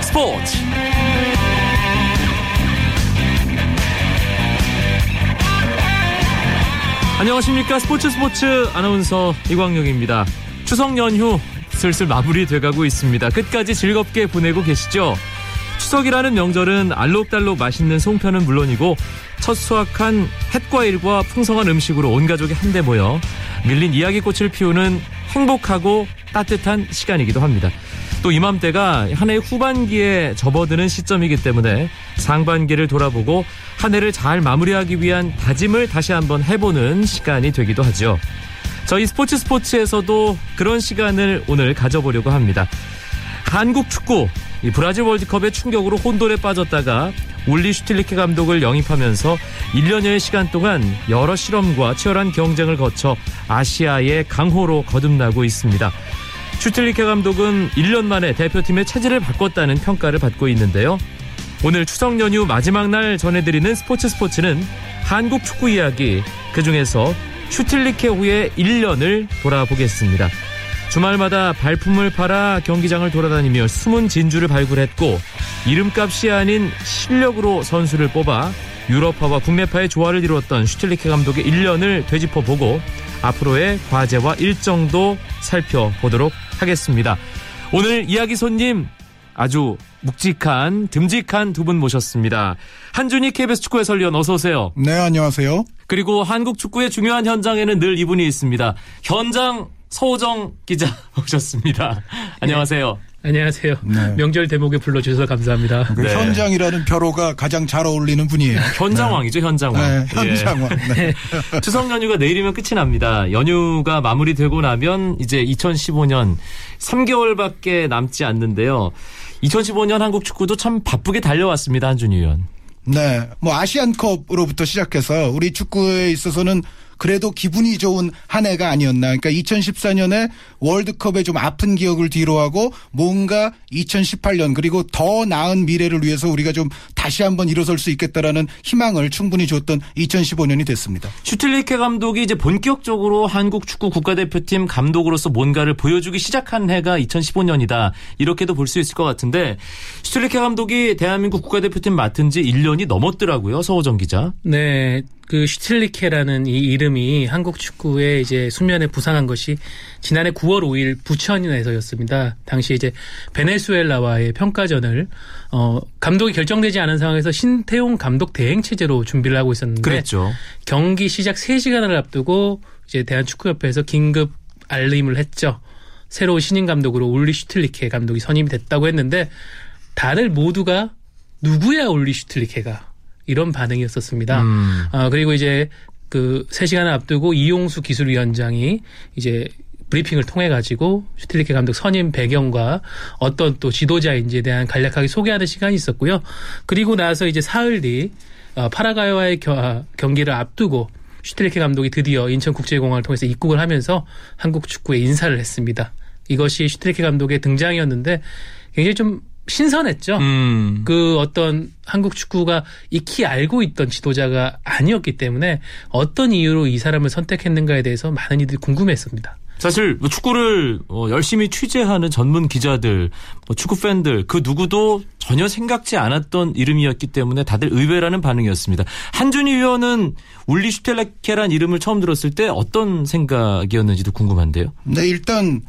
스포츠 안녕하십니까 스포츠 스포츠 아나운서 이광용입니다. 추석 연휴 슬슬 마무리돼가고 있습니다. 끝까지 즐겁게 보내고 계시죠? 추석이라는 명절은 알록달록 맛있는 송편은 물론이고 첫 수확한 햇과일과 풍성한 음식으로 온 가족이 한데 모여 밀린 이야기꽃을 피우는 행복하고 따뜻한 시간이기도 합니다. 또 이맘때가 한 해 후반기에 접어드는 시점이기 때문에 상반기를 돌아보고 한 해를 잘 마무리하기 위한 다짐을 다시 한번 해보는 시간이 되기도 하죠. 저희 스포츠 스포츠에서도 그런 시간을 오늘 가져보려고 합니다. 한국 축구 브라질 월드컵의 충격으로 혼돈에 빠졌다가 울리 슈틸리케 감독을 영입하면서 1년여의 시간 동안 여러 실험과 치열한 경쟁을 거쳐 아시아의 강호로 거듭나고 있습니다. 슈틸리케 감독은 1년 만에 대표팀의 체질을 바꿨다는 평가를 받고 있는데요. 오늘 추석 연휴 마지막 날 전해드리는 스포츠 스포츠는 한국 축구 이야기 그 중에서 슈틸리케 후의 1년을 돌아보겠습니다. 주말마다 발품을 팔아 경기장을 돌아다니며 숨은 진주를 발굴했고 이름값이 아닌 실력으로 선수를 뽑아 유럽파와 국내파의 조화를 이루었던 슈틸리케 감독의 1년을 되짚어보고 앞으로의 과제와 일정도 살펴보도록 하겠습니다. 오늘 이야기 손님 아주 묵직한 듬직한 두 분 모셨습니다. 한준희 KBS 축구 해설위원 어서 오세요. 네, 안녕하세요. 그리고 한국 축구의 중요한 현장에는 늘 이분이 있습니다. 현장 서호정 기자 오셨습니다. 안녕하세요. 안녕하세요. 네. 명절 대목에 불러주셔서 감사합니다. 그 네. 현장이라는 벼로가 가장 잘 어울리는 분이에요. 현장왕이죠, 네. 현장왕. 네, 현장왕. 예. 추석 연휴가 내일이면 끝이 납니다. 연휴가 마무리되고 나면 이제 2015년 3개월밖에 남지 않는데요. 2015년 한국 축구도 참 바쁘게 달려왔습니다, 한준희 의원. 네. 뭐 아시안컵으로부터 시작해서 우리 축구에 있어서는 그래도 기분이 좋은 한 해가 아니었나. 그러니까 2014년에 월드컵에 좀 아픈 기억을 뒤로하고 뭔가 2018년 그리고 더 나은 미래를 위해서 우리가 좀 다시 한번 일어설 수 있겠다라는 희망을 충분히 줬던 2015년이 됐습니다. 슈틸리케 감독이 이제 본격적으로 한국 축구 국가대표팀 감독으로서 뭔가를 보여주기 시작한 해가 2015년이다. 이렇게도 볼 수 있을 것 같은데 슈틸리케 감독이 대한민국 국가대표팀 맡은 지 1년이 넘었더라고요. 서호정 기자. 네. 그 슈틸리케라는 이 이름이 한국 축구에 이제 수면에 부상한 것이 지난해 9월 5일 부천에서였습니다. 당시 이제 베네수엘라와의 평가전을 어 감독이 결정되지 않은 상황에서 신태용 감독 대행 체제로 준비를 하고 있었는데 그랬죠. 경기 시작 3시간을 앞두고 이제 대한축구협회에서 긴급 알림을 했죠. 새로운 신인 감독으로 울리 슈틸리케 감독이 선임이 됐다고 했는데 다들 모두가 누구야 울리 슈틸리케가 이런 반응이었었습니다. 음. 어, 그리고 이제 그 3시간을 앞두고 이용수 기술위원장이 이제 브리핑을 통해 가지고 슈틸리케 감독 선임 배경과 어떤 또 지도자인지에 대한 간략하게 소개하는 시간이 있었고요. 그리고 나서 이제 사흘 뒤 어, 파라과이와의 겨, 경기를 앞두고 슈틸리케 감독이 드디어 인천국제공항을 통해서 입국을 하면서 한국 축구에 인사를 했습니다. 이것이 슈틸리케 감독의 등장이었는데 굉장히 좀 신선했죠. 음. 그 어떤 한국 축구가 익히 알고 있던 지도자가 아니었기 때문에 어떤 이유로 이 사람을 선택했는가에 대해서 많은 이들이 궁금했습니다. 사실 뭐 축구를 어, 열심히 취재하는 전문 기자들, 뭐 축구 팬들 그 누구도 전혀 생각지 않았던 이름이었기 때문에 다들 의외라는 반응이었습니다. 한준희 위원은 울리 슈텔레케란 이름을 처음 들었을 때 어떤 생각이었는지도 궁금한데요. 네, 일단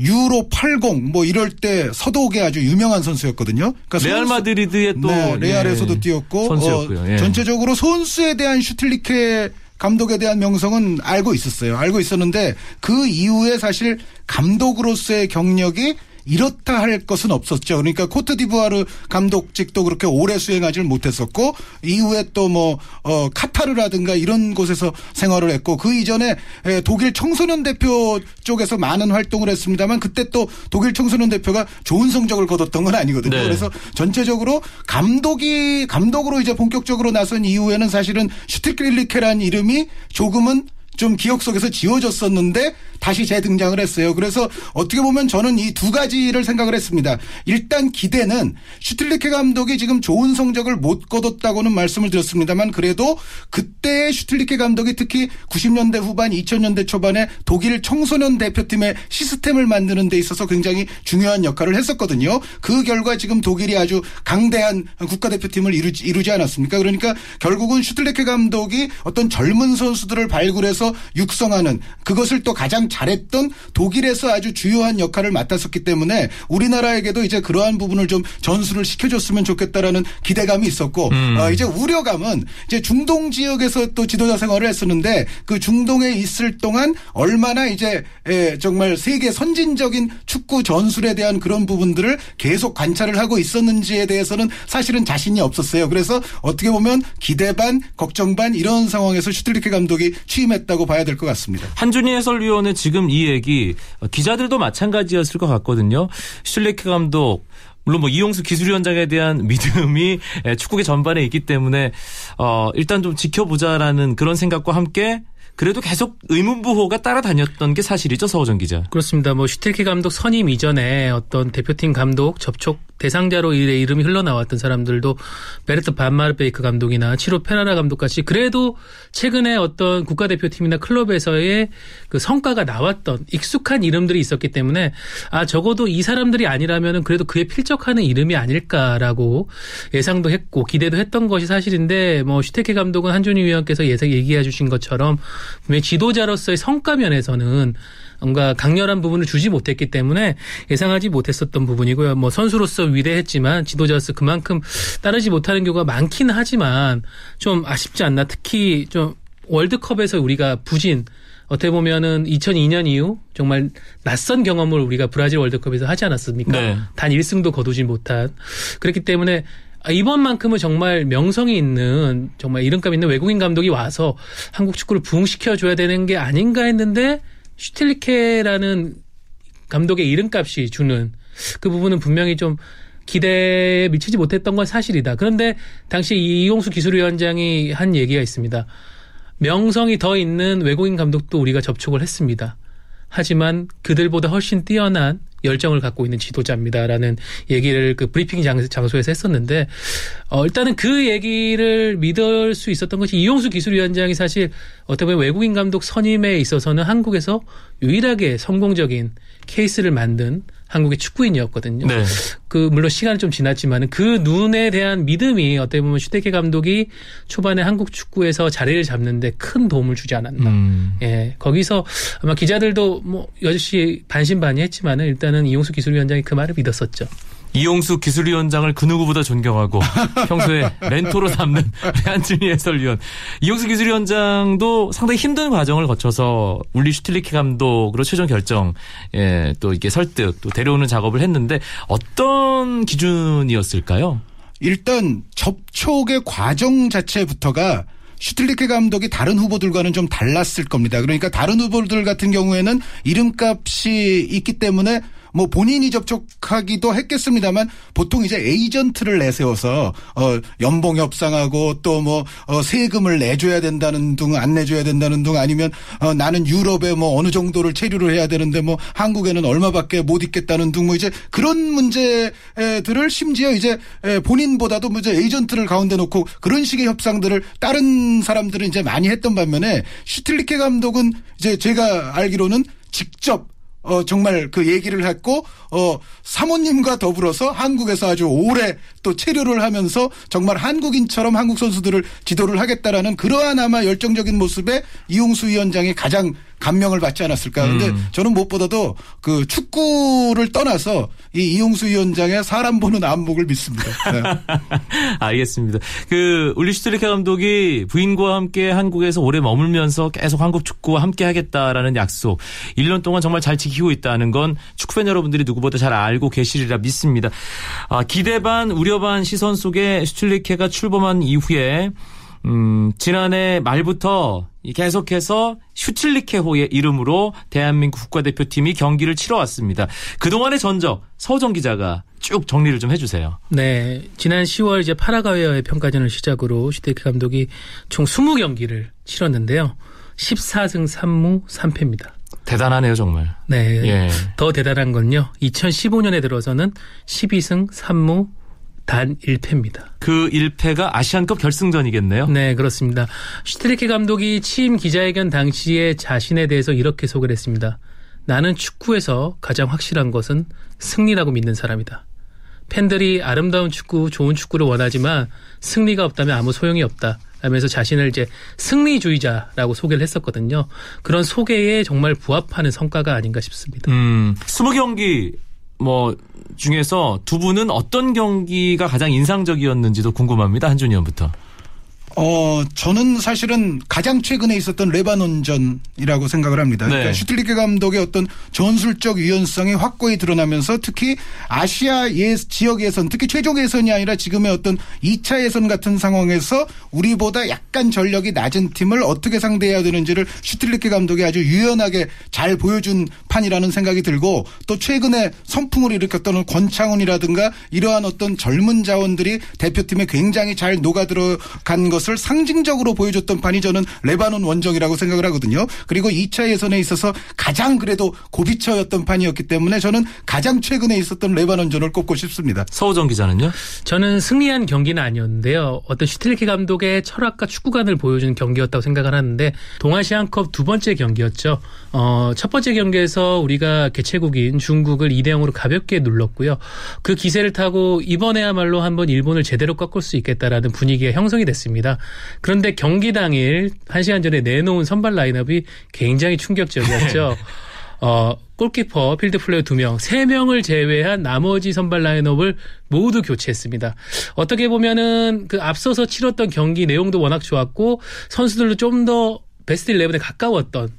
유로 80 뭐 이럴 때 서독에 아주 유명한 선수였거든요. 그러니까 레알 마드리드에 또 네, 레알에서도 예, 뛰었고 선수였고요. 예. 전체적으로 손수에 대한 슈틸리케 감독에 대한 명성은 알고 있었어요. 알고 있었는데 그 이후에 사실 감독으로서의 경력이 이렇다 할 것은 없었죠. 그러니까 코트디부아르 감독직도 그렇게 오래 수행하지를 못했었고 이후에 또뭐 어, 카타르라든가 이런 곳에서 생활을 했고 그 이전에 독일 청소년 대표 쪽에서 많은 활동을 했습니다만 그때 또 독일 청소년 대표가 좋은 성적을 거뒀던 건 아니거든요. 네. 그래서 전체적으로 감독이 감독으로 이제 본격적으로 나선 이후에는 사실은 슈틸리케라는 이름이 조금은 좀 기억 속에서 지워졌었는데 다시 재등장을 했어요. 그래서 어떻게 보면 저는 이 두 가지를 생각을 했습니다. 일단 기대는 슈틸리케 감독이 지금 좋은 성적을 못 거뒀다고는 말씀을 드렸습니다만 그래도 그때 슈틸리케 감독이 특히 90년대 후반 2000년대 초반에 독일 청소년 대표팀의 시스템을 만드는 데 있어서 굉장히 중요한 역할을 했었거든요. 그 결과 지금 독일이 아주 강대한 국가대표팀을 이루지, 이루지 않았습니까? 그러니까 결국은 슈틸리케 감독이 어떤 젊은 선수들을 발굴해서 육성하는 그것을 또 가장 잘했던 독일에서 아주 주요한 역할을 맡았었기 때문에 우리나라에게도 이제 그러한 부분을 좀 전수를 시켜줬으면 좋겠다라는 기대감이 있었고 음. 어, 이제 우려감은 이제 중동 지역에서 또 지도자 생활을 했었는데 그 중동에 있을 동안 얼마나 이제 예, 정말 세계 선진적인 축구 전술에 대한 그런 부분들을 계속 관찰을 하고 있었는지에 대해서는 사실은 자신이 없었어요. 그래서 어떻게 보면 기대 반 걱정 반 이런 상황에서 슈틸리케 감독이 취임했다고 봐야 될 것 같습니다. 한준희 해설위원의 지금 이 얘기 기자들도 마찬가지였을 것 같거든요. 슈틸리케 감독 물론 뭐 이용수 기술위원장에 대한 믿음이 축구계 전반에 있기 때문에 어 일단 좀 지켜보자라는 그런 생각과 함께 그래도 계속 의문부호가 따라다녔던 게 사실이죠, 서호정 기자. 그렇습니다. 뭐 슈틸리케 감독 선임 이전에 어떤 대표팀 감독 접촉 대상자로 이름이 흘러나왔던 사람들도 베르트 반마르베이크 감독이나 치로 페라라 감독같이 그래도 최근에 어떤 국가대표팀이나 클럽에서의 그 성과가 나왔던 익숙한 이름들이 있었기 때문에 아 적어도 이 사람들이 아니라면은 그래도 그에 필적하는 이름이 아닐까라고 예상도 했고 기대도 했던 것이 사실인데 뭐 슈테케 감독은 한준희 위원께서 예상 얘기해 주신 것처럼 분명히 지도자로서의 성과 면에서는 뭔가 강렬한 부분을 주지 못했기 때문에 예상하지 못했었던 부분이고요. 뭐 선수로서 위대했지만 지도자로서 그만큼 따르지 못하는 경우가 많긴 하지만 좀 아쉽지 않나. 특히 좀 월드컵에서 우리가 부진 어떻게 보면은 2002년 이후 정말 낯선 경험을 우리가 브라질 월드컵에서 하지 않았습니까? 네. 단 1승도 거두지 못한. 그렇기 때문에 이번만큼은 정말 명성이 있는 정말 이름값 있는 외국인 감독이 와서 한국 축구를 부흥시켜 줘야 되는 게 아닌가 했는데 슈틸리케라는 감독의 이름값이 주는 그 부분은 분명히 좀 기대에 미치지 못했던 건 사실이다. 그런데 당시 이용수 기술위원장이 한 얘기가 있습니다. 명성이 더 있는 외국인 감독도 우리가 접촉을 했습니다. 하지만 그들보다 훨씬 뛰어난 열정을 갖고 있는 지도자입니다라는 얘기를 그 브리핑 장소에서 했었는데 어 일단은 그 얘기를 믿을 수 있었던 것이 이용수 기술위원장이 사실 어떻게 보면 외국인 감독 선임에 있어서는 한국에서 유일하게 성공적인 케이스를 만든 한국의 축구인이었거든요. 네. 그 물론 시간이 좀 지났지만 그 눈에 대한 믿음이 어떻게 보면 슈테케 감독이 초반에 한국 축구에서 자리를 잡는데 큰 도움을 주지 않았나. 음. 예. 거기서 아마 기자들도 뭐 여전히 반신반의했지만은 일단은 이용수 기술위원장이 그 말을 믿었었죠. 이용수 기술위원장을 그 누구보다 존경하고 평소에 멘토로 삼는 한준희 해설위원. 이용수 기술위원장도 상당히 힘든 과정을 거쳐서 울리 슈틸리케 감독으로 최종 결정, 예, 또 이게 설득, 또 데려오는 작업을 했는데 어떤 기준이었을까요? 일단 접촉의 과정 자체부터가 슈틸리케 감독이 다른 후보들과는 좀 달랐을 겁니다. 그러니까 다른 후보들 같은 경우에는 이름값이 있기 때문에 뭐 본인이 접촉하기도 했겠습니다만 보통 이제 에이전트를 내세워서 어 연봉 협상하고 또 뭐 어 세금을 내줘야 된다는 둥 안 내줘야 된다는 둥 아니면 어 나는 유럽에 뭐 어느 정도를 체류를 해야 되는데 뭐 한국에는 얼마밖에 못 있겠다는 둥 뭐 이제 그런 문제들을 심지어 이제 본인보다도 뭐 이제 에이전트를 가운데 놓고 그런 식의 협상들을 다른 사람들은 이제 많이 했던 반면에 슈틸리케 감독은 이제 제가 알기로는 직접 어, 정말 그 얘기를 했고, 어, 사모님과 더불어서 한국에서 아주 오래 또 체류를 하면서 정말 한국인처럼 한국 선수들을 지도를 하겠다라는 그러한 아마 열정적인 모습에 이용수 위원장이 가장 감명을 받지 않았을까. 근데 음. 저는 무엇보다도 그 축구를 떠나서 이 이용수 위원장의 사람 보는 안목을 믿습니다. 네. 알겠습니다. 그 울리 슈틸리케 감독이 부인과 함께 한국에서 오래 머물면서 계속 한국 축구와 함께 하겠다라는 약속 1년 동안 정말 잘 지키고 있다는 건 축구팬 여러분들이 누구보다 잘 알고 계시리라 믿습니다. 아, 기대 반 우려 반 시선 속에 슈틸리케가 출범한 이후에 음, 지난해 말부터 계속해서 슈틸리케호의 이름으로 대한민국 국가대표팀이 경기를 치러왔습니다. 그동안의 전적 서정 기자가 쭉 정리를 좀 해주세요. 네, 지난 10월 이제 파라과이어의 평가전을 시작으로 슈틸리케 감독이 총 20경기를 치렀는데요. 14승 3무 3패입니다. 대단하네요, 정말. 네. 예. 더 대단한 건요. 2015년에 들어서는 12승 3무 단 1패입니다. 그 1패가 아시안컵 결승전이겠네요. 네, 그렇습니다. 슈틸리케 감독이 취임 기자회견 당시에 자신에 대해서 이렇게 소개를 했습니다. 나는 축구에서 가장 확실한 것은 승리라고 믿는 사람이다. 팬들이 아름다운 축구, 좋은 축구를 원하지만 승리가 없다면 아무 소용이 없다. 하면서 자신을 이제 승리주의자라고 소개를 했었거든요. 그런 소개에 정말 부합하는 성과가 아닌가 싶습니다. 음, 20경기 뭐 중에서 두 분은 어떤 경기가 가장 인상적이었는지도 궁금합니다. 한준희 위원부터. 어, 저는 사실은 가장 최근에 있었던 레바논전이라고 생각을 합니다. 네. 그러니까 슈틸리케 감독의 어떤 전술적 유연성이 확고히 드러나면서 특히 아시아 예, 지역 예선, 특히 최종 예선이 아니라 지금의 어떤 2차 예선 같은 상황에서 우리보다 약간 전력이 낮은 팀을 어떻게 상대해야 되는지를 슈틀리케 감독이 아주 유연하게 잘 보여준 판이라는 생각이 들고 또 최근에 선풍을 일으켰던 권창훈이라든가 이러한 어떤 젊은 자원들이 대표팀에 굉장히 잘 녹아들어간 것 것을 상징적으로 보여줬던 판이 저는 레바논 원정이라고 생각을 하거든요. 그리고 2차 예선에 있어서 가장 그래도 고비처였던 판이었기 때문에 저는 가장 최근에 있었던 레바논전을 꼽고 싶습니다. 서우정 기자는요? 저는 승리한 경기는 아니었는데요. 어떤 슈틸케 감독의 철학과 축구관을 보여준 경기였다고 생각을 하는데 동아시안컵 두 번째 경기였죠. 어, 첫 번째 경기에서 우리가 개최국인 중국을 2대 0으로 가볍게 눌렀고요. 그 기세를 타고 이번에야말로 한번 일본을 제대로 꺾을 수 있겠다라는 분위기가 형성이 됐습니다. 있습니다. 그런데 경기 당일 1시간 전에 내놓은 선발 라인업이 굉장히 충격적이었죠. 어, 골키퍼, 필드 플레이어 2명, 3명을 제외한 나머지 선발 라인업을 모두 교체했습니다. 어떻게 보면은 그 앞서서 치렀던 경기 내용도 워낙 좋았고 선수들도 좀 더 베스트 11에 가까웠던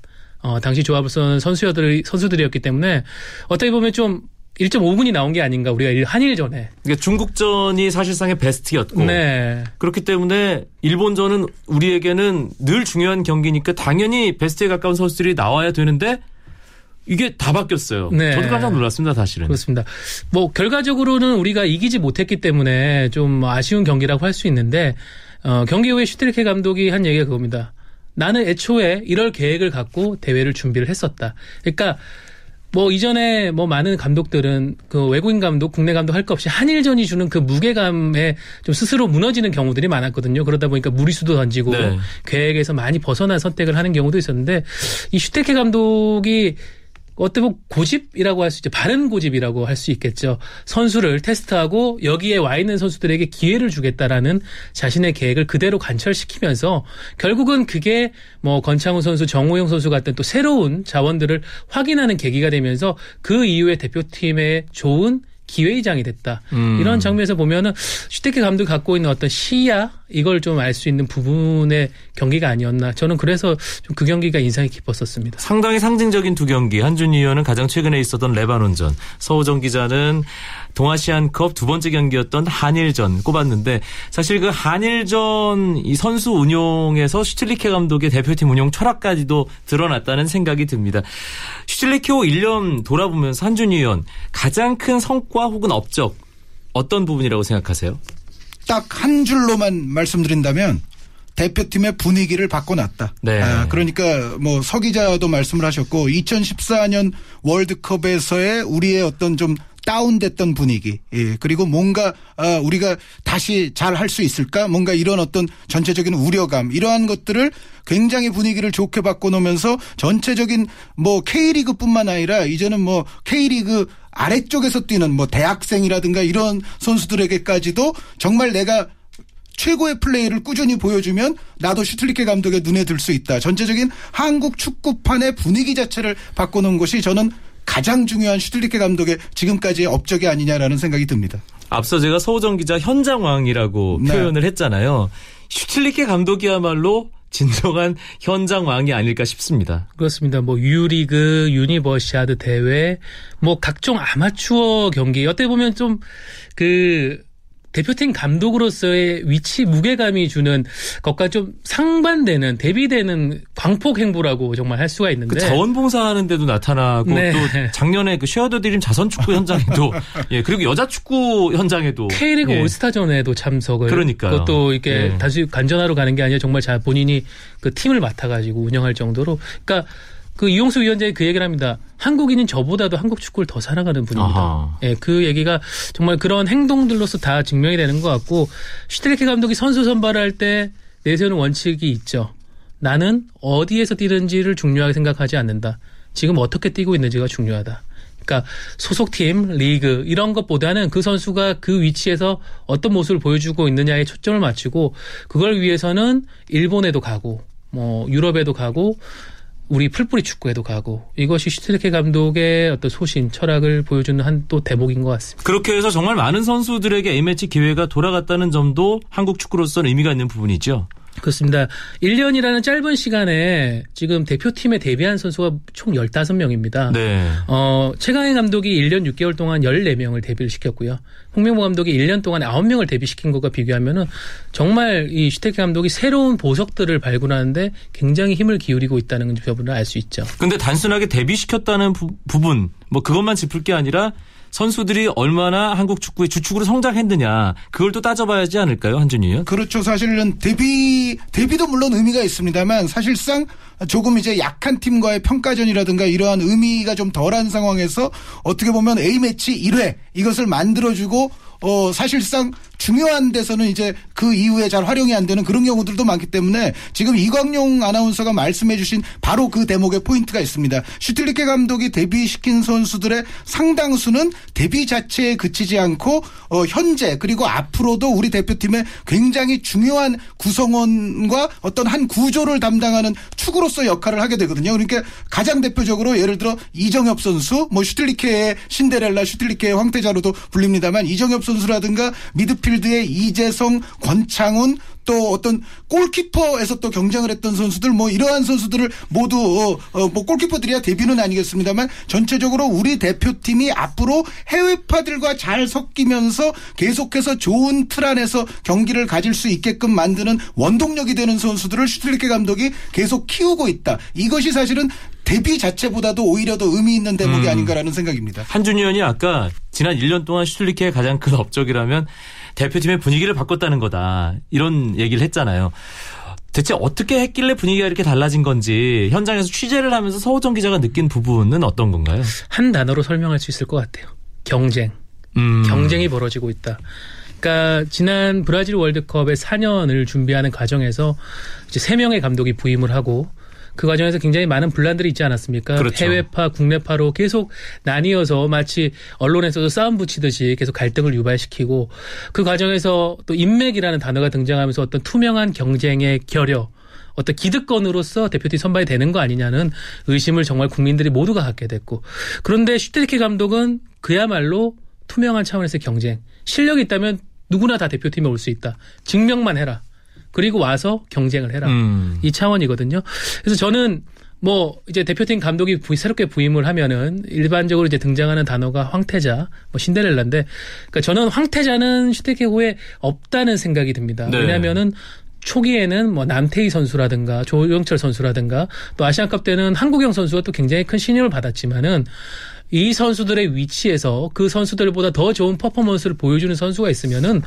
어, 당시 조합을 쓴 선수들, 선수들이었기 때문에 어떻게 보면 좀 1.5분이 나온 게 아닌가 우리가 한일전에. 그러니까 중국전이 사실상의 베스트였고 네. 그렇기 때문에 일본전은 우리에게는 늘 중요한 경기니까 당연히 베스트에 가까운 선수들이 나와야 되는데 이게 다 바뀌었어요. 네. 저도 깜짝 놀랐습니다, 사실은. 그렇습니다. 뭐 결과적으로는 우리가 이기지 못했기 때문에 좀 아쉬운 경기라고 할 수 있는데 어, 경기 후에 슈틸리케 감독이 한 얘기가 그겁니다. 나는 애초에 이럴 계획을 갖고 대회를 준비를 했었다. 그러니까 뭐 이전에 뭐 많은 감독들은 그 외국인 감독, 국내 감독 할 것 없이 한일전이 주는 그 무게감에 좀 스스로 무너지는 경우들이 많았거든요. 그러다 보니까 무리수도 던지고 네. 계획에서 많이 벗어난 선택을 하는 경우도 있었는데 이 슈테케 감독이 어떻게 보면 고집이라고 할 수 있죠. 바른 고집이라고 할 수 있겠죠. 선수를 테스트하고 여기에 와 있는 선수들에게 기회를 주겠다라는 자신의 계획을 그대로 관철시키면서 결국은 그게 뭐 건창훈 선수, 정우영 선수 같은 또 새로운 자원들을 확인하는 계기가 되면서 그 이후에 대표팀의 좋은 기회의장이 됐다. 음. 이런 장면에서 보면은 슈테케 감독이 갖고 있는 어떤 시야 이걸 좀 알 수 있는 부분의 경기가 아니었나. 저는 그래서 좀 그 경기가 인상이 깊었었습니다. 상당히 상징적인 두 경기. 한준희 의원은 가장 최근에 있었던 레바논전, 서우정 기자는 동아시안컵 두 번째 경기였던 한일전 꼽았는데 사실 그 한일전 이 선수 운용에서 슈틸리케 감독의 대표팀 운용 철학까지도 드러났다는 생각이 듭니다. 슈틸리케 호 1년 돌아보면서 한준희 의원 가장 큰 성과 혹은 업적 어떤 부분이라고 생각하세요? 딱 한 줄로만 말씀드린다면 대표팀의 분위기를 바꿔놨다. 네. 아, 그러니까 뭐 서 기자도 말씀을 하셨고 2014년 월드컵에서의 우리의 어떤 좀 다운됐던 분위기, 예, 그리고 뭔가 아, 우리가 다시 잘 할 수 있을까? 뭔가 이런 어떤 전체적인 우려감 이러한 것들을 굉장히 분위기를 좋게 바꿔놓으면서 전체적인 뭐 K리그뿐만 아니라 이제는 뭐 K리그 아래쪽에서 뛰는 뭐 대학생이라든가 이런 선수들에게까지도 정말 내가 최고의 플레이를 꾸준히 보여주면 나도 슈틀리케 감독의 눈에 들 수 있다. 전체적인 한국 축구판의 분위기 자체를 바꾸는 것이 저는 가장 중요한 슈틸리케 감독의 지금까지의 업적이 아니냐라는 생각이 듭니다. 앞서 제가 서우정 기자 현장왕이라고 네. 표현을 했잖아요. 슈틸리케 감독이야말로 진정한 현장 왕이 아닐까 싶습니다. 그렇습니다. 뭐 U리그, 유니버시아드 대회, 뭐 각종 아마추어 경기 어떻게 보면 좀 그 대표팀 감독으로서의 위치 무게감이 주는 것과 좀 상반되는 대비되는 광폭 행보라고 정말 할 수가 있는데 그 자원봉사하는데도 나타나고 네. 또 작년에 그 Share the Dream 자선 축구 현장에도 예 그리고 여자 축구 현장에도 K리그 예. 올스타전에도 참석을 그러니까요. 그것도 이렇게 예. 단순히 관전하러 가는 게 아니라 정말 자 본인이 그 팀을 맡아가지고 운영할 정도로 그러니까 그 이용수 위원장이 그 얘기를 합니다. 한국인인 저보다도 한국 축구를 더 사랑하는 분입니다. 예, 그 얘기가 정말 그런 행동들로서 다 증명이 되는 것 같고 슈틸리케 감독이 선수 선발할 때 내세우는 원칙이 있죠. 나는 어디에서 뛰는지를 중요하게 생각하지 않는다. 지금 어떻게 뛰고 있는지가 중요하다. 그러니까 소속팀, 리그 이런 것보다는 그 선수가 그 위치에서 어떤 모습을 보여주고 있느냐에 초점을 맞추고 그걸 위해서는 일본에도 가고 뭐 유럽에도 가고 우리 풀뿌리 축구에도 가고 이것이 슈트레케 감독의 어떤 소신 철학을 보여주는 한 또 대목인 것 같습니다. 그렇게 해서 정말 많은 선수들에게 A매치 기회가 돌아갔다는 점도 한국 축구로서는 의미가 있는 부분이죠. 그렇습니다. 1년이라는 짧은 시간에 지금 대표팀에 데뷔한 선수가 총 15명입니다. 네. 어, 최강희 감독이 1년 6개월 동안 14명을 데뷔를 시켰고요. 홍명보 감독이 1년 동안 9명을 데뷔시킨 것과 비교하면은 정말 이 슈테케 감독이 새로운 보석들을 발굴하는데 굉장히 힘을 기울이고 있다는 부분을 알 수 있죠. 근데 단순하게 데뷔시켰다는 부, 부분 뭐 그것만 짚을 게 아니라 선수들이 얼마나 한국 축구의 주축으로 성장했느냐 그걸 또 따져봐야지 않을까요, 한준이요? 그렇죠. 사실은 데뷔 데뷔도 물론 의미가 있습니다만 사실상 조금 이제 약한 팀과의 평가전이라든가 이러한 의미가 좀 덜한 상황에서 어떻게 보면 A 매치 1회 이것을 만들어주고 어 사실상 중요한 데서는 이제 그 이후에 잘 활용이 안 되는 그런 경우들도 많기 때문에 지금 이광용 아나운서가 말씀해 주신 바로 그 대목의 포인트가 있습니다. 슈틸리케 감독이 데뷔시킨 선수들의 상당수는 데뷔 자체에 그치지 않고 어 현재 그리고 앞으로도 우리 대표팀의 굉장히 중요한 구성원과 어떤 한 구조를 담당하는 축으로서 역할을 하게 되거든요. 그러니까 가장 대표적으로 예를 들어 이정엽 선수, 뭐 슈틸리케의 신데렐라, 슈틸리케의 황태자로도 불립니다만 이정엽 선수라든가 미드필 미드필드의 이재성, 권창훈 또 어떤 골키퍼에서 또 경쟁을 했던 선수들 뭐 이러한 선수들을 모두 어, 어, 뭐 골키퍼들이야 데뷔는 아니겠습니다만 전체적으로 우리 대표팀이 앞으로 해외파들과 잘 섞이면서 계속해서 좋은 틀 안에서 경기를 가질 수 있게끔 만드는 원동력이 되는 선수들을 슈틸리케 감독이 계속 키우고 있다. 이것이 사실은 데뷔 자체보다도 오히려 더 의미 있는 대목이 음. 아닌가라는 생각입니다. 한준희 의원이 아까 지난 1년 동안 슈틸리케의 가장 큰 업적이라면 대표팀의 분위기를 바꿨다는 거다. 이런 얘기를 했잖아요. 대체 어떻게 했길래 분위기가 이렇게 달라진 건지 현장에서 취재를 하면서 서호정 기자가 느낀 부분은 어떤 건가요? 한 단어로 설명할 수 있을 것 같아요. 경쟁. 음. 경쟁이 벌어지고 있다. 그러니까 지난 브라질 월드컵의 4년을 준비하는 과정에서 이제 3명의 감독이 부임을 하고 그 과정에서 굉장히 많은 분란들이 있지 않았습니까? 그렇죠. 해외파, 국내파로 계속 나뉘어서 마치 언론에서도 싸움 붙이듯이 계속 갈등을 유발시키고 그 과정에서 또 인맥이라는 단어가 등장하면서 어떤 투명한 경쟁의 결여 어떤 기득권으로서 대표팀 선발이 되는 거 아니냐는 의심을 정말 국민들이 모두가 갖게 됐고 그런데 슈테리케 감독은 그야말로 투명한 차원에서 경쟁 실력이 있다면 누구나 다 대표팀에 올 수 있다 증명만 해라 그리고 와서 경쟁을 해라. 음. 이 차원이거든요. 그래서 저는 뭐 이제 대표팀 감독이 부임, 새롭게 부임을 하면은 일반적으로 이제 등장하는 단어가 황태자, 뭐 신데렐라인데 그러니까 저는 황태자는 슈테케 후에 없다는 생각이 듭니다. 네. 왜냐하면은 초기에는 뭐 남태희 선수라든가 조영철 선수라든가 또 아시안컵 때는 한국영 선수가 또 굉장히 큰 신임을 받았지만은 이 선수들의 위치에서 그 선수들보다 더 좋은 퍼포먼스를 보여주는 선수가 있으면은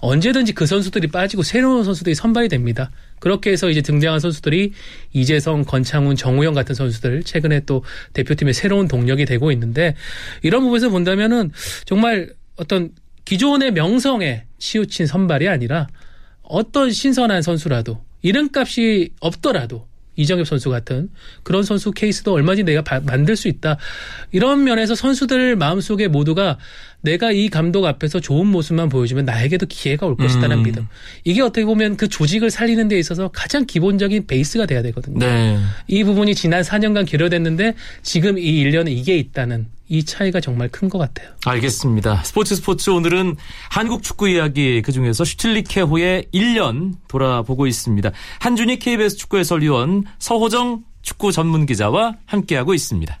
언제든지 그 선수들이 빠지고 새로운 선수들이 선발이 됩니다. 그렇게 해서 이제 등장한 선수들이 이재성, 권창훈, 정우영 같은 선수들 최근에 또 대표팀의 새로운 동력이 되고 있는데 이런 부분에서 본다면은 정말 어떤 기존의 명성에 치우친 선발이 아니라 어떤 신선한 선수라도 이름값이 없더라도 이정엽 선수 같은 그런 선수 케이스도 얼마든지 내가 바, 만들 수 있다. 이런 면에서 선수들 마음속에 모두가 내가 이 감독 앞에서 좋은 모습만 보여주면 나에게도 기회가 올 것이다는 음. 믿음. 이게 어떻게 보면 그 조직을 살리는 데 있어서 가장 기본적인 베이스가 돼야 되거든요. 네. 이 부분이 지난 4년간 결여됐는데 지금 이 1년에 이게 있다는 이 차이가 정말 큰 것 같아요. 알겠습니다. 스포츠 스포츠 오늘은 한국 축구 이야기 그중에서 슈틸리케호의 1년 돌아보고 있습니다. 한준희 KBS 축구 해설위원 서호정 축구 전문 기자와 함께하고 있습니다.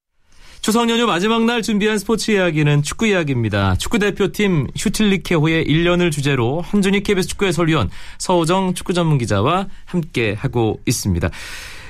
추석 연휴 마지막 날 준비한 스포츠 이야기는 축구 이야기입니다. 축구 대표팀 슈틸리케호의 1년을 주제로 한준희 KBS 축구 해설위원 서우정 축구 전문 기자와 함께 하고 있습니다.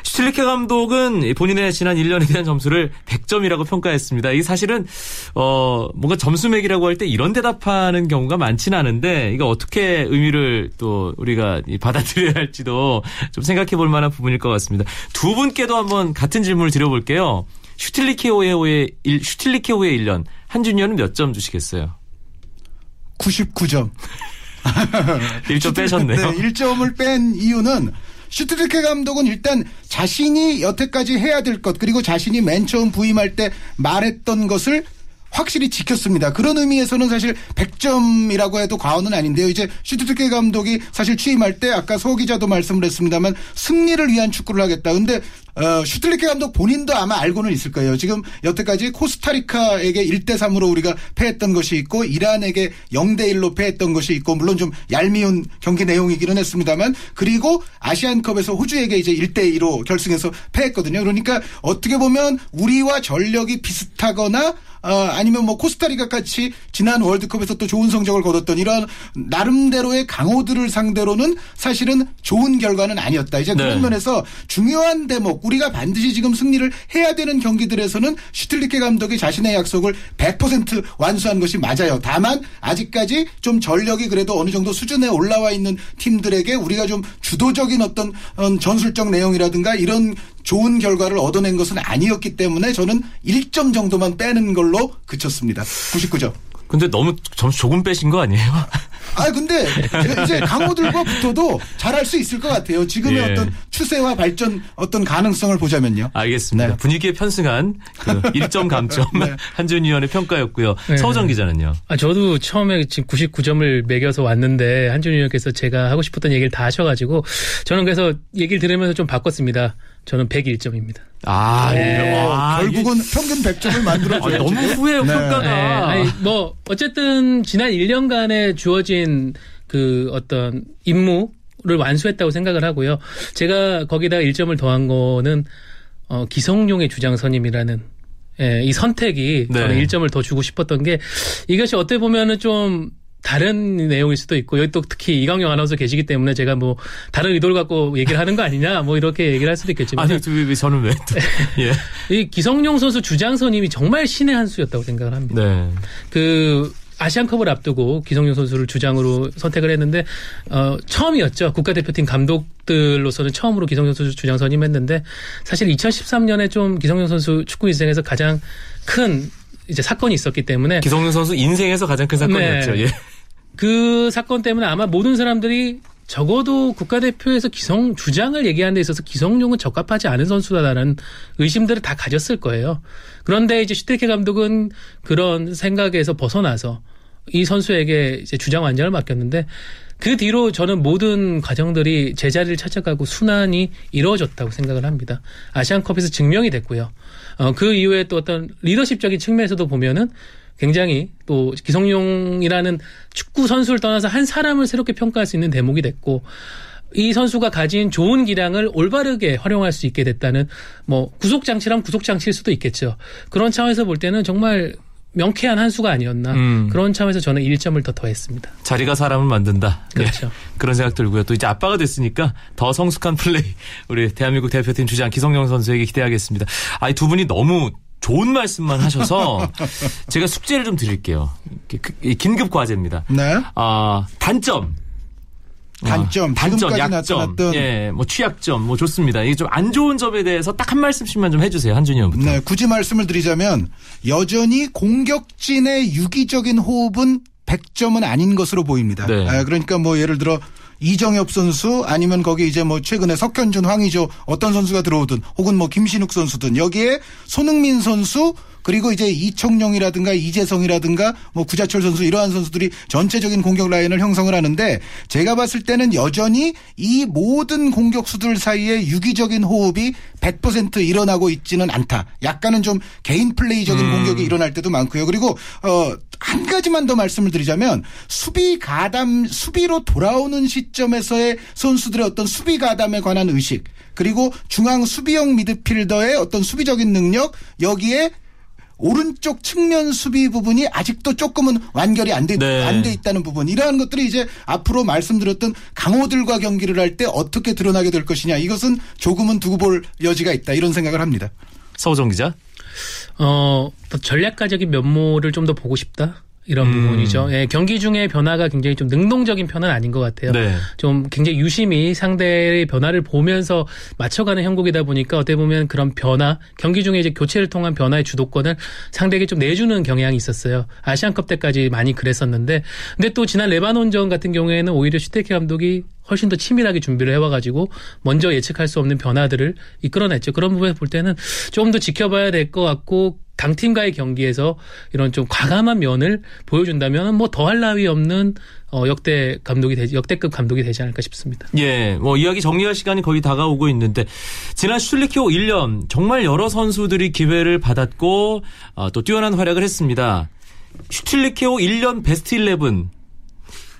슈틸리케 감독은 본인의 지난 1년에 대한 점수를 100점이라고 평가했습니다. 이게 사실은 어 뭔가 점수 매기라고 할 때 이런 대답하는 경우가 많지는 않은데 이거 어떻게 의미를 또 우리가 받아들여야 할지도 좀 생각해 볼 만한 부분일 것 같습니다. 두 분께도 한번 같은 질문을 드려볼게요. 슈틸리케호의 슈틸리케호의 1년 한준희는 몇 점 주시겠어요? 99점. 1점 빼셨네요. 네, 1점을 뺀 이유는 슈틸리케 감독은 일단 자신이 여태까지 해야 될 것 그리고 자신이 맨 처음 부임할 때 말했던 것을 확실히 지켰습니다. 그런 의미에서는 사실 100점이라고 해도 과언은 아닌데요. 이제 슈틸리케 감독이 사실 취임할 때 아까 서 기자도 말씀을 했습니다만 승리를 위한 축구를 하겠다. 근데 어, 슈틸리케 감독 본인도 아마 알고는 있을 거예요. 지금 여태까지 코스타리카에게 1대 3으로 우리가 패했던 것이 있고 이란에게 0대 1로 패했던 것이 있고 물론 좀 얄미운 경기 내용이기는 했습니다만 그리고 아시안컵에서 호주에게 이제 1대 2로 결승에서 패했거든요. 그러니까 어떻게 보면 우리와 전력이 비슷하거나 어, 아니면 뭐 코스타리카 같이 지난 월드컵에서 또 좋은 성적을 거뒀던 이런 나름대로의 강호들을 상대로는 사실은 좋은 결과는 아니었다. 이제 그런 네. 면에서 중요한 대목 우리가 반드시 지금 승리를 해야 되는 경기들에서는 슈틸리케 감독이 자신의 약속을 100% 완수한 것이 맞아요. 다만 아직까지 좀 전력이 그래도 어느 정도 수준에 올라와 있는 팀들에게 우리가 좀 주도적인 어떤 어, 전술적 내용이라든가 이런 좋은 결과를 얻어낸 것은 아니었기 때문에 저는 1점 정도만 빼는 걸로 그쳤습니다. 99점. 근데 너무 점수 조금 빼신 거 아니에요? 아 근데 이제 강호들과 붙어도 잘할 수 있을 것 같아요. 지금의 예. 어떤 추세와 발전 어떤 가능성을 보자면요. 알겠습니다. 네. 분위기에 편승한 그 1점 감점 네. 한준 위원의 평가였고요. 네. 서우정 기자는요. 아 저도 처음에 지금 99점을 매겨서 왔는데 한준 위원께서 제가 하고 싶었던 얘기를 다 하셔가지고 저는 그래서 얘기를 들으면서 좀 바꿨습니다. 저는 101점입니다. 아, 네. 와, 결국은 예. 평균 100점을 만들어줘야 너무 후회요, 네. 평가가. 네. 아니, 뭐, 어쨌든, 지난 1년간에 주어진 그 어떤 임무를 완수했다고 생각을 하고요. 제가 거기다 1점을 더한 거는, 어, 기성용의 주장 선임이라는 예, 이 선택이 네. 저는 1점을 더 주고 싶었던 게 이것이 어떻게 보면은 좀 다른 내용일 수도 있고 여기 또 특히 이광용 아나운서 계시기 때문에 제가 뭐 다른 의도를 갖고 얘기를 하는 거 아니냐 뭐 이렇게 얘기를 할 수도 있겠지만 아니 왜 저는 왜 예. 이 기성용 선수 주장 선임이 정말 신의 한 수였다고 생각을 합니다. 네. 그 아시안컵을 앞두고 기성용 선수를 주장으로 선택을 했는데 어 처음이었죠. 국가대표팀 감독들로서는 처음으로 기성용 선수 주장 선임했는데 사실 2013년에 좀 기성용 선수 축구 인생에서 가장 큰 이제 사건이 있었기 때문에 기성용 선수 인생에서 가장 큰 사건이었죠. 네. 예. 그 사건 때문에 아마 모든 사람들이 적어도 국가대표에서 기성 주장을 얘기하는 데 있어서 기성용은 적합하지 않은 선수다라는 의심들을 다 가졌을 거예요. 그런데 이제 슈테케 감독은 그런 생각에서 벗어나서 이 선수에게 이제 주장 완전을 맡겼는데 그 뒤로 저는 모든 과정들이 제자리를 찾아가고 순환이 이루어졌다고 생각을 합니다. 아시안컵에서 증명이 됐고요. 어, 그 이후에 또 어떤 리더십적인 측면에서도 보면은 굉장히 또 기성용이라는 축구 선수를 떠나서 한 사람을 새롭게 평가할 수 있는 대목이 됐고 이 선수가 가진 좋은 기량을 올바르게 활용할 수 있게 됐다는 뭐 구속 장치라면 구속 장치일 수도 있겠죠. 그런 차원에서 볼 때는 정말 명쾌한 한 수가 아니었나 음. 그런 차원에서 저는 1점을 더 더했습니다. 자리가 사람을 만든다. 그렇죠. 네. 그런 생각 들고요. 또 이제 아빠가 됐으니까 더 성숙한 플레이 우리 대한민국 대표팀 주장 기성용 선수에게 기대하겠습니다. 아이 두 분이 너무 좋은 말씀만 하셔서 제가 숙제를 좀 드릴게요. 그, 긴급 과제입니다. 네. 아 단점 단점, 단점, 약점, 나타났던 예, 뭐 취약점, 뭐 좋습니다. 이게 좀 안 좋은 점에 대해서 딱 한 말씀씩만 좀 해주세요, 한준이 형부터. 네, 굳이 말씀을 드리자면 여전히 공격진의 유기적인 호흡은 100점은 아닌 것으로 보입니다. 네. 아, 그러니까 뭐 예를 들어 이정엽 선수 아니면 거기 이제 뭐 최근에 석현준, 황의조 어떤 선수가 들어오든 혹은 뭐 김신욱 선수든 여기에 손흥민 선수 그리고 이제 이청용이라든가 이재성이라든가 뭐 구자철 선수 이러한 선수들이 전체적인 공격 라인을 형성을 하는데 제가 봤을 때는 여전히 이 모든 공격수들 사이에 유기적인 호흡이 100% 일어나고 있지는 않다. 약간은 좀 개인 플레이적인 음. 공격이 일어날 때도 많고요. 그리고 어 한 가지만 더 말씀을 드리자면 수비 가담 수비로 돌아오는 시점에서의 선수들의 어떤 수비 가담에 관한 의식 그리고 중앙 수비형 미드필더의 어떤 수비적인 능력 여기에 오른쪽 측면 수비 부분이 아직도 조금은 완결이 안돼 네. 안돼 있다는 부분 이러한 것들이 이제 앞으로 말씀드렸던 강호들과 경기를 할 때 어떻게 드러나게 될 것이냐 이것은 조금은 두고 볼 여지가 있다 이런 생각을 합니다. 서우정 기자. 어 전략가적인 면모를 좀 더 보고 싶다. 이런 음. 부분이죠. 예, 경기 중에 변화가 굉장히 좀 능동적인 편은 아닌 것 같아요. 네. 좀 굉장히 유심히 상대의 변화를 보면서 맞춰가는 형국이다 보니까 어떻게 보면 그런 변화, 경기 중에 이제 교체를 통한 변화의 주도권을 상대에게 좀 내주는 경향이 있었어요. 아시안컵 때까지 많이 그랬었는데, 근데 또 지난 레바논전 같은 경우에는 오히려 슈테케 감독이 훨씬 더 치밀하게 준비를 해와가지고 먼저 예측할 수 없는 변화들을 이끌어냈죠. 그런 부분에서 볼 때는 조금 더 지켜봐야 될 것 같고 강팀과의 경기에서 이런 좀 과감한 면을 보여준다면 뭐 더할 나위 없는 어, 역대 감독이 되지, 역대급 감독이 되지 않을까 싶습니다. 예, 뭐 이야기 정리할 시간이 거의 다가오고 있는데 지난 슈틸리케호 1년 정말 여러 선수들이 기회를 받았고 어, 또 뛰어난 활약을 했습니다. 슈틸리케호 1년 베스트 11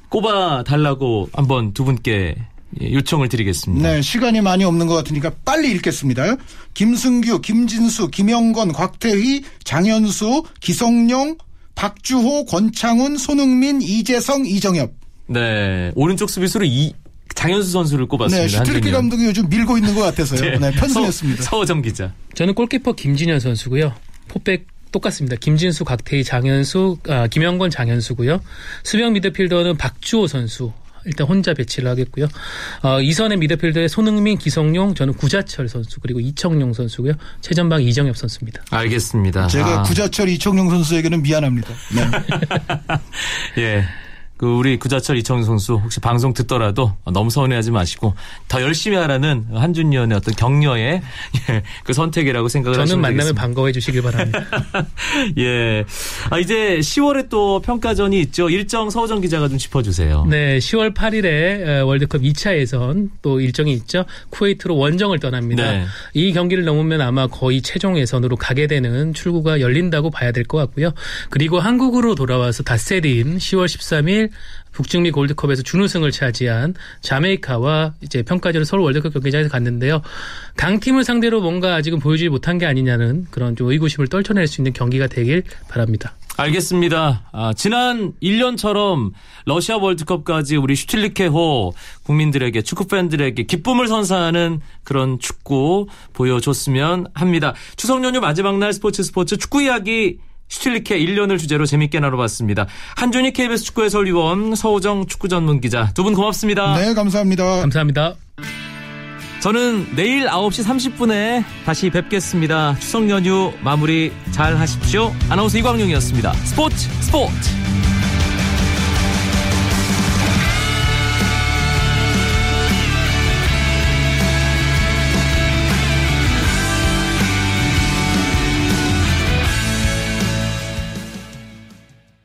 꼽아 달라고 한번 두 분께 예, 요청을 드리겠습니다. 네, 시간이 많이 없는 것 같으니까 빨리 읽겠습니다. 김승규, 김진수, 김영권, 곽태휘, 장현수, 기성용, 박주호, 권창훈, 손흥민, 이재성, 이정협. 네, 오른쪽 수비수로 이 장현수 선수를 꼽았습니다. 네, 슈틸리케 감독이 요즘 밀고 있는 것 같아서요. 네, 네 편승했습니다. 서, 서우정 기자. 저는 골키퍼 김진현 선수고요. 포백 똑같습니다. 김진수, 곽태휘, 장현수, 아, 김영권, 장현수고요. 수명 미드필더는 박주호 선수. 일단 혼자 배치를 하겠고요. 어, 이선의 미드필더에 손흥민, 기성용, 저는 구자철 선수 그리고 이청용 선수고요. 최전방 이정엽 선수입니다. 알겠습니다. 제가 아. 구자철, 이청용 선수에게는 미안합니다. 네. 예. 그 우리 구자철 이청용 선수 혹시 방송 듣더라도 너무 서운해하지 마시고 더 열심히 하라는 한준희 의원의 어떤 격려의 예, 그 선택이라고 생각을 저는 만나면 반가워해 주시길 바랍니다. 예. 아, 이제 10월에 또 평가전이 있죠. 일정 서우정 기자가 좀 짚어주세요. 네, 10월 8일에 월드컵 2차 예선 또 일정이 있죠. 쿠웨이트로 원정을 떠납니다. 네. 이 경기를 넘으면 아마 거의 최종 예선으로 가게 되는 출구가 열린다고 봐야 될 것 같고요. 그리고 한국으로 돌아와서 닷새인 10월 13일 북중미 골드컵에서 준우승을 차지한 자메이카와 이제 평가전을 서울 월드컵 경기장에서 갔는데요. 강팀을 상대로 뭔가 아직은 보여주지 못한 게 아니냐는 그런 좀 의구심을 떨쳐낼 수 있는 경기가 되길 바랍니다. 알겠습니다. 아, 지난 1년처럼 러시아 월드컵까지 우리 슈틸리케호 국민들에게 축구 팬들에게 기쁨을 선사하는 그런 축구 보여줬으면 합니다. 추석 연휴 마지막 날 스포츠 스포츠 축구 이야기 슈틸리케 1년을 주제로 재밌게 나눠봤습니다. 한준희 KBS 축구 해설위원 서호정 축구 전문 기자 두 분 고맙습니다. 네, 감사합니다. 감사합니다. 저는 내일 9시 30분에 다시 뵙겠습니다. 추석 연휴 마무리 잘 하십시오. 아나운서 이광용이었습니다. 스포츠 스포츠.